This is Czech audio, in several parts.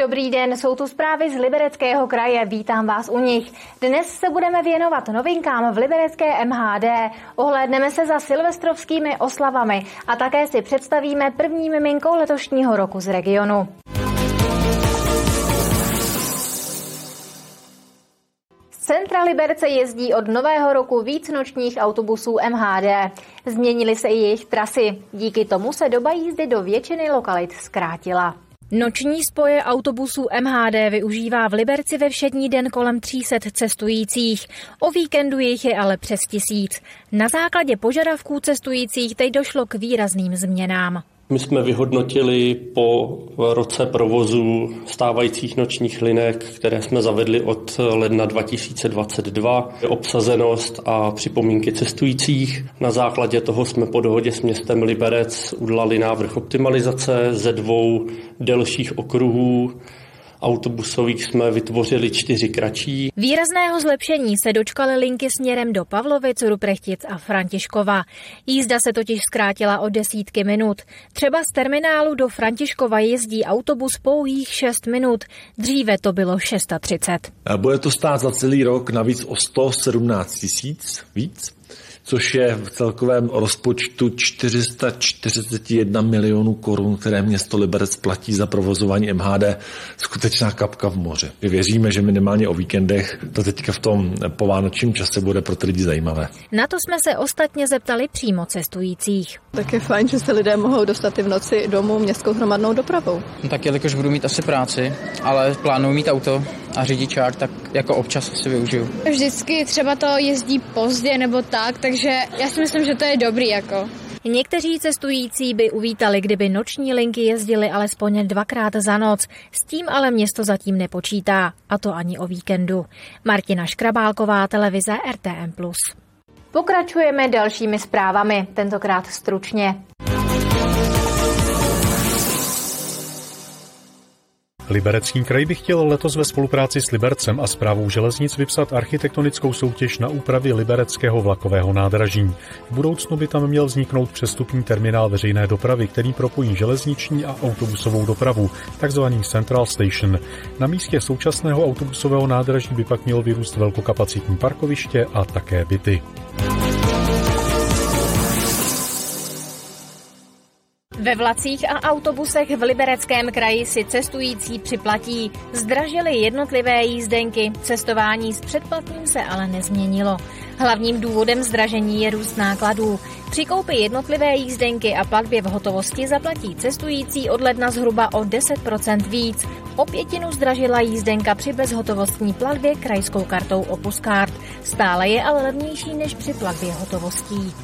Dobrý den, jsou tu zprávy z Libereckého kraje, vítám vás u nich. Dnes se budeme věnovat novinkám v Liberecké MHD, ohlédneme se za silvestrovskými oslavami a také si představíme první miminkou letošního roku z regionu. Centra Liberce jezdí od nového roku víc nočních autobusů MHD. Změnily se i jejich trasy. Díky tomu se doba jízdy do většiny lokalit zkrátila. Noční spoje autobusů MHD využívá v Liberci ve všední den kolem 300 cestujících. O víkendu jich je ale přes tisíc. Na základě požadavků cestujících teď došlo k výrazným změnám. My jsme vyhodnotili po roce provozu stávajících nočních linek, které jsme zavedli od ledna 2022, obsazenost a připomínky cestujících. Na základě toho jsme po dohodě s městem Liberec udělali návrh optimalizace ze dvou delších okruhů autobusových jsme vytvořili čtyři kratší. Výrazného zlepšení se dočkaly linky směrem do Pavlovic, Ruprechtic a Františkova. Jízda se totiž zkrátila o desítky minut. Třeba z terminálu do Františkova jezdí autobus pouhých 6 minut. Dříve to bylo 630. Bude to stát za celý rok navíc o 117 tisíc víc což je v celkovém rozpočtu 441 milionů korun, které město Liberec platí za provozování MHD, skutečná kapka v moře. My věříme, že minimálně o víkendech to teďka v tom povánočním čase bude pro ty lidi zajímavé. Na to jsme se ostatně zeptali přímo cestujících. Tak je fajn, že se lidé mohou dostat i v noci domů městskou hromadnou dopravou. No tak jelikož budu mít asi práci, ale plánuji mít auto a řidičák, tak jako občas si využiju. Vždycky třeba to jezdí pozdě nebo tak, takže já si myslím, že to je dobrý jako. Někteří cestující by uvítali, kdyby noční linky jezdily alespoň dvakrát za noc. S tím ale město zatím nepočítá, a to ani o víkendu. Martina Škrabálková, televize RTM+. Pokračujeme dalšími zprávami, tentokrát stručně. Liberecký kraj by chtěl letos ve spolupráci s Libercem a zprávou železnic vypsat architektonickou soutěž na úpravy libereckého vlakového nádraží. V budoucnu by tam měl vzniknout přestupní terminál veřejné dopravy, který propojí železniční a autobusovou dopravu, takzvaný Central Station. Na místě současného autobusového nádraží by pak měl vyrůst velkokapacitní parkoviště a také byty. Ve vlacích a autobusech v Libereckém kraji si cestující připlatí. Zdražily jednotlivé jízdenky, cestování s předplatným se ale nezměnilo. Hlavním důvodem zdražení je růst nákladů. Při koupi jednotlivé jízdenky a platbě v hotovosti zaplatí cestující od ledna zhruba o 10% víc. O pětinu zdražila jízdenka při bezhotovostní platbě krajskou kartou Opus Card. Stále je ale levnější než při platbě hotovostí.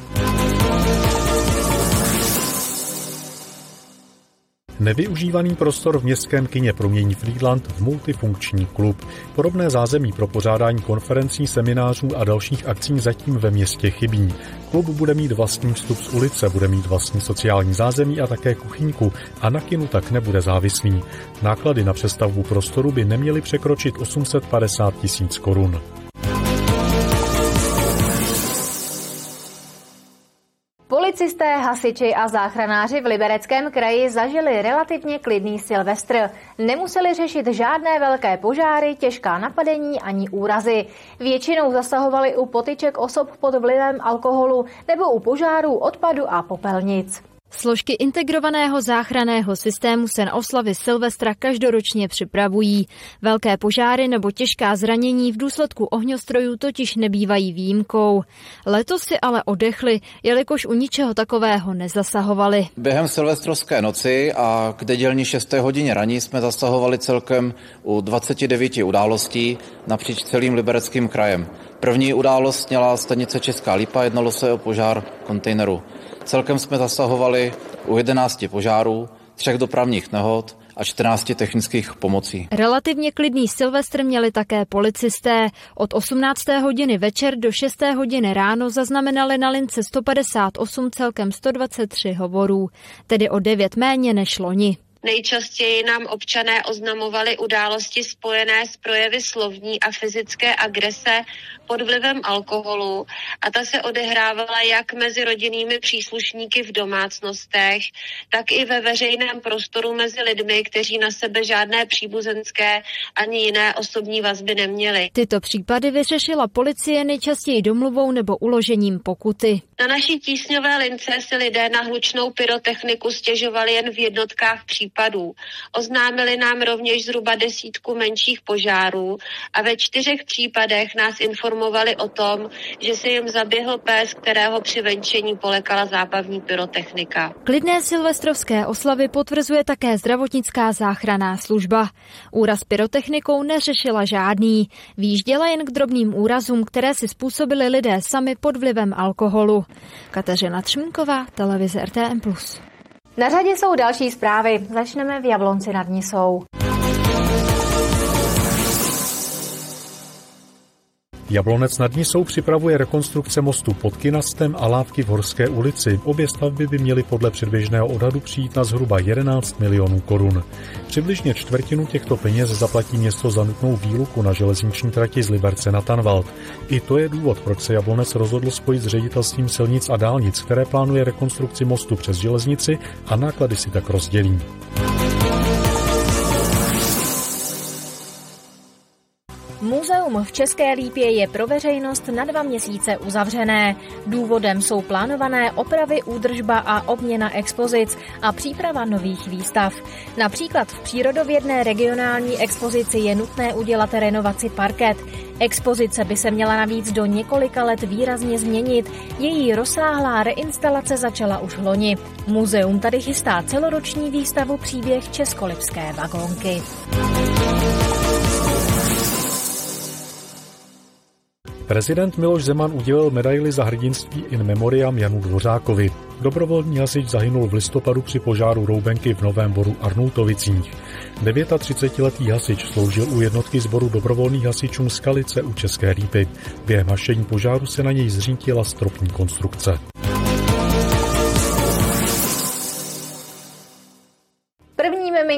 Nevyužívaný prostor v městském kině promění Friedland v multifunkční klub. Podobné zázemí pro pořádání konferencí, seminářů a dalších akcí zatím ve městě chybí. Klub bude mít vlastní vstup z ulice, bude mít vlastní sociální zázemí a také kuchyňku a na kinu tak nebude závislý. Náklady na přestavbu prostoru by neměly překročit 850 tisíc korun. Policisté, hasiči a záchranáři v Libereckém kraji zažili relativně klidný Silvestr. Nemuseli řešit žádné velké požáry, těžká napadení ani úrazy. Většinou zasahovali u potyček osob pod vlivem alkoholu nebo u požárů, odpadu a popelnic. Složky integrovaného záchranného systému se na oslavy Silvestra každoročně připravují. Velké požáry nebo těžká zranění v důsledku ohňostrojů totiž nebývají výjimkou. Letos si ale odechli, jelikož u ničeho takového nezasahovali. Během silvestrovské noci a k nedělní 6. hodině raní jsme zasahovali celkem u 29 událostí napříč celým libereckým krajem. První událost měla stanice Česká Lípa, jednalo se o požár kontejneru. Celkem jsme zasahovali u 11 požárů, třech dopravních nehod a 14 technických pomocí. Relativně klidný Silvestr měli také policisté. Od 18. hodiny večer do 6. hodiny ráno zaznamenali na lince 158 celkem 123 hovorů, tedy o 9 méně než loni. Nejčastěji nám občané oznamovali události spojené s projevy slovní a fyzické agrese pod vlivem alkoholu a ta se odehrávala jak mezi rodinnými příslušníky v domácnostech, tak i ve veřejném prostoru mezi lidmi, kteří na sebe žádné příbuzenské ani jiné osobní vazby neměli. Tyto případy vyřešila policie nejčastěji domluvou nebo uložením pokuty. Na naší tísňové lince si lidé na hlučnou pyrotechniku stěžovali jen v jednotkách případů. Oznámili nám rovněž zhruba desítku menších požárů a ve čtyřech případech nás informovali o tom, že se jim zaběhl pes, kterého při venčení polekala zábavní pyrotechnika. Klidné silvestrovské oslavy potvrzuje také zdravotnická záchranná služba. Úraz pyrotechnikou neřešila žádný. Výjížděla jen k drobným úrazům, které si způsobili lidé sami pod vlivem alkoholu. Kateřina Třmínková, televize RTM+. Na řadě jsou další zprávy. Začneme v Jablonci nad Nisou. Jablonec nad Nisou připravuje rekonstrukce mostu pod Kinastem a lávky v Horské ulici. Obě stavby by měly podle předběžného odhadu přijít na zhruba 11 milionů korun. Přibližně čtvrtinu těchto peněz zaplatí město za nutnou výluku na železniční trati z Liberce na Tanvald. I to je důvod, proč se Jablonec rozhodl spojit s ředitelstvím silnic a dálnic, které plánuje rekonstrukci mostu přes železnici a náklady si tak rozdělí. Muzeum v České Lípě je pro veřejnost na dva měsíce uzavřené. Důvodem jsou plánované opravy, údržba a obměna expozic a příprava nových výstav. Například v přírodovědné regionální expozici je nutné udělat renovaci parket. Expozice by se měla navíc do několika let výrazně změnit. Její rozsáhlá reinstalace začala už loni. Muzeum tady chystá celoroční výstavu příběh Českolipské vagónky. Prezident Miloš Zeman udělil medaili za hrdinství in memoriam Janu Dvořákovi. Dobrovolný hasič zahynul v listopadu při požáru Roubenky v Novém boru Arnoutovicích. 39-letý hasič sloužil u jednotky sboru dobrovolných hasičů Skalice u České Lípy. Během hašení požáru se na něj zřítila stropní konstrukce.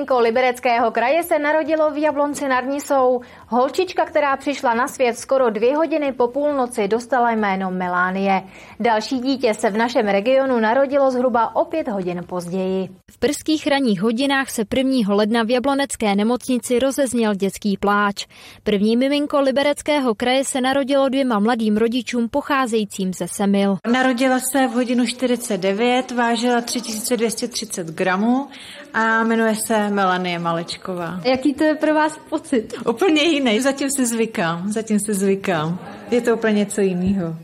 Miminko libereckého kraje se narodilo v Jablonci nad Nisou. Holčička, která přišla na svět skoro dvě hodiny po půlnoci, dostala jméno Melánie. Další dítě se v našem regionu narodilo zhruba o pět hodin později. V prských ranních hodinách se 1. ledna v Jablonecké nemocnici rozezněl dětský pláč. První miminko libereckého kraje se narodilo dvěma mladým rodičům pocházejícím ze Semil. Narodila se v hodinu 49, vážila 3230 gramů a jmenuje se Melanie Malečková. Jaký to je pro vás pocit? Úplně jiný, zatím se zvykám, zatím se zvykám. Je to úplně něco jiného.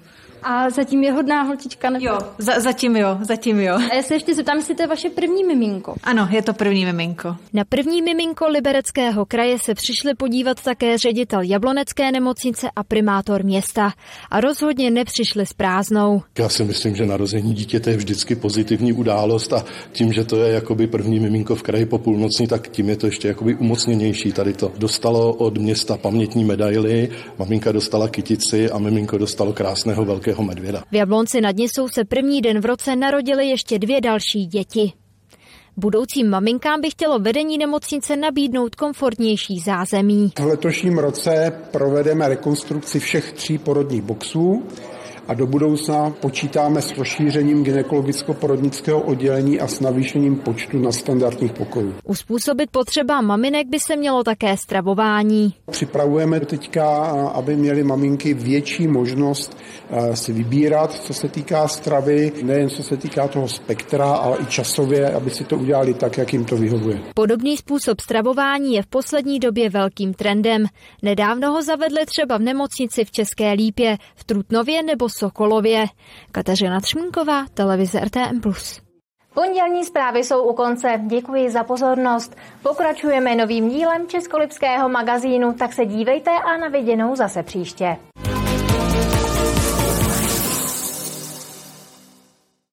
A zatím je hodná holčička? Nebo? Jo, za, zatím jo, zatím jo. A já se ještě zeptám, jestli to je vaše první miminko. Ano, je to první miminko. Na první miminko Libereckého kraje se přišli podívat také ředitel Jablonecké nemocnice a primátor města. A rozhodně nepřišli s prázdnou. Já si myslím, že narození dítěte je vždycky pozitivní událost a tím, že to je jakoby první miminko v kraji po půlnoci, tak tím je to ještě jakoby umocněnější tady to. Dostalo od města pamětní medaily, maminka dostala kytici a miminko dostalo krásného velkého velkého medvěda. V Jablonci nad Nisou se první den v roce narodily ještě dvě další děti. Budoucím maminkám by chtělo vedení nemocnice nabídnout komfortnější zázemí. V letošním roce provedeme rekonstrukci všech tří porodních boxů a do budoucna počítáme s rozšířením gynekologicko-porodnického oddělení a s navýšením počtu na standardních pokojů. Uspůsobit potřeba maminek by se mělo také stravování. Připravujeme teďka, aby měly maminky větší možnost eh, si vybírat, co se týká stravy, nejen co se týká toho spektra, ale i časově, aby si to udělali tak, jak jim to vyhovuje. Podobný způsob stravování je v poslední době velkým trendem. Nedávno ho zavedli třeba v nemocnici v České Lípě, v Trutnově nebo Sokolově. Kateřina Třmínková, televize RTM+. Pondělní zprávy jsou u konce. Děkuji za pozornost. Pokračujeme novým dílem Českolipského magazínu, tak se dívejte a na viděnou zase příště.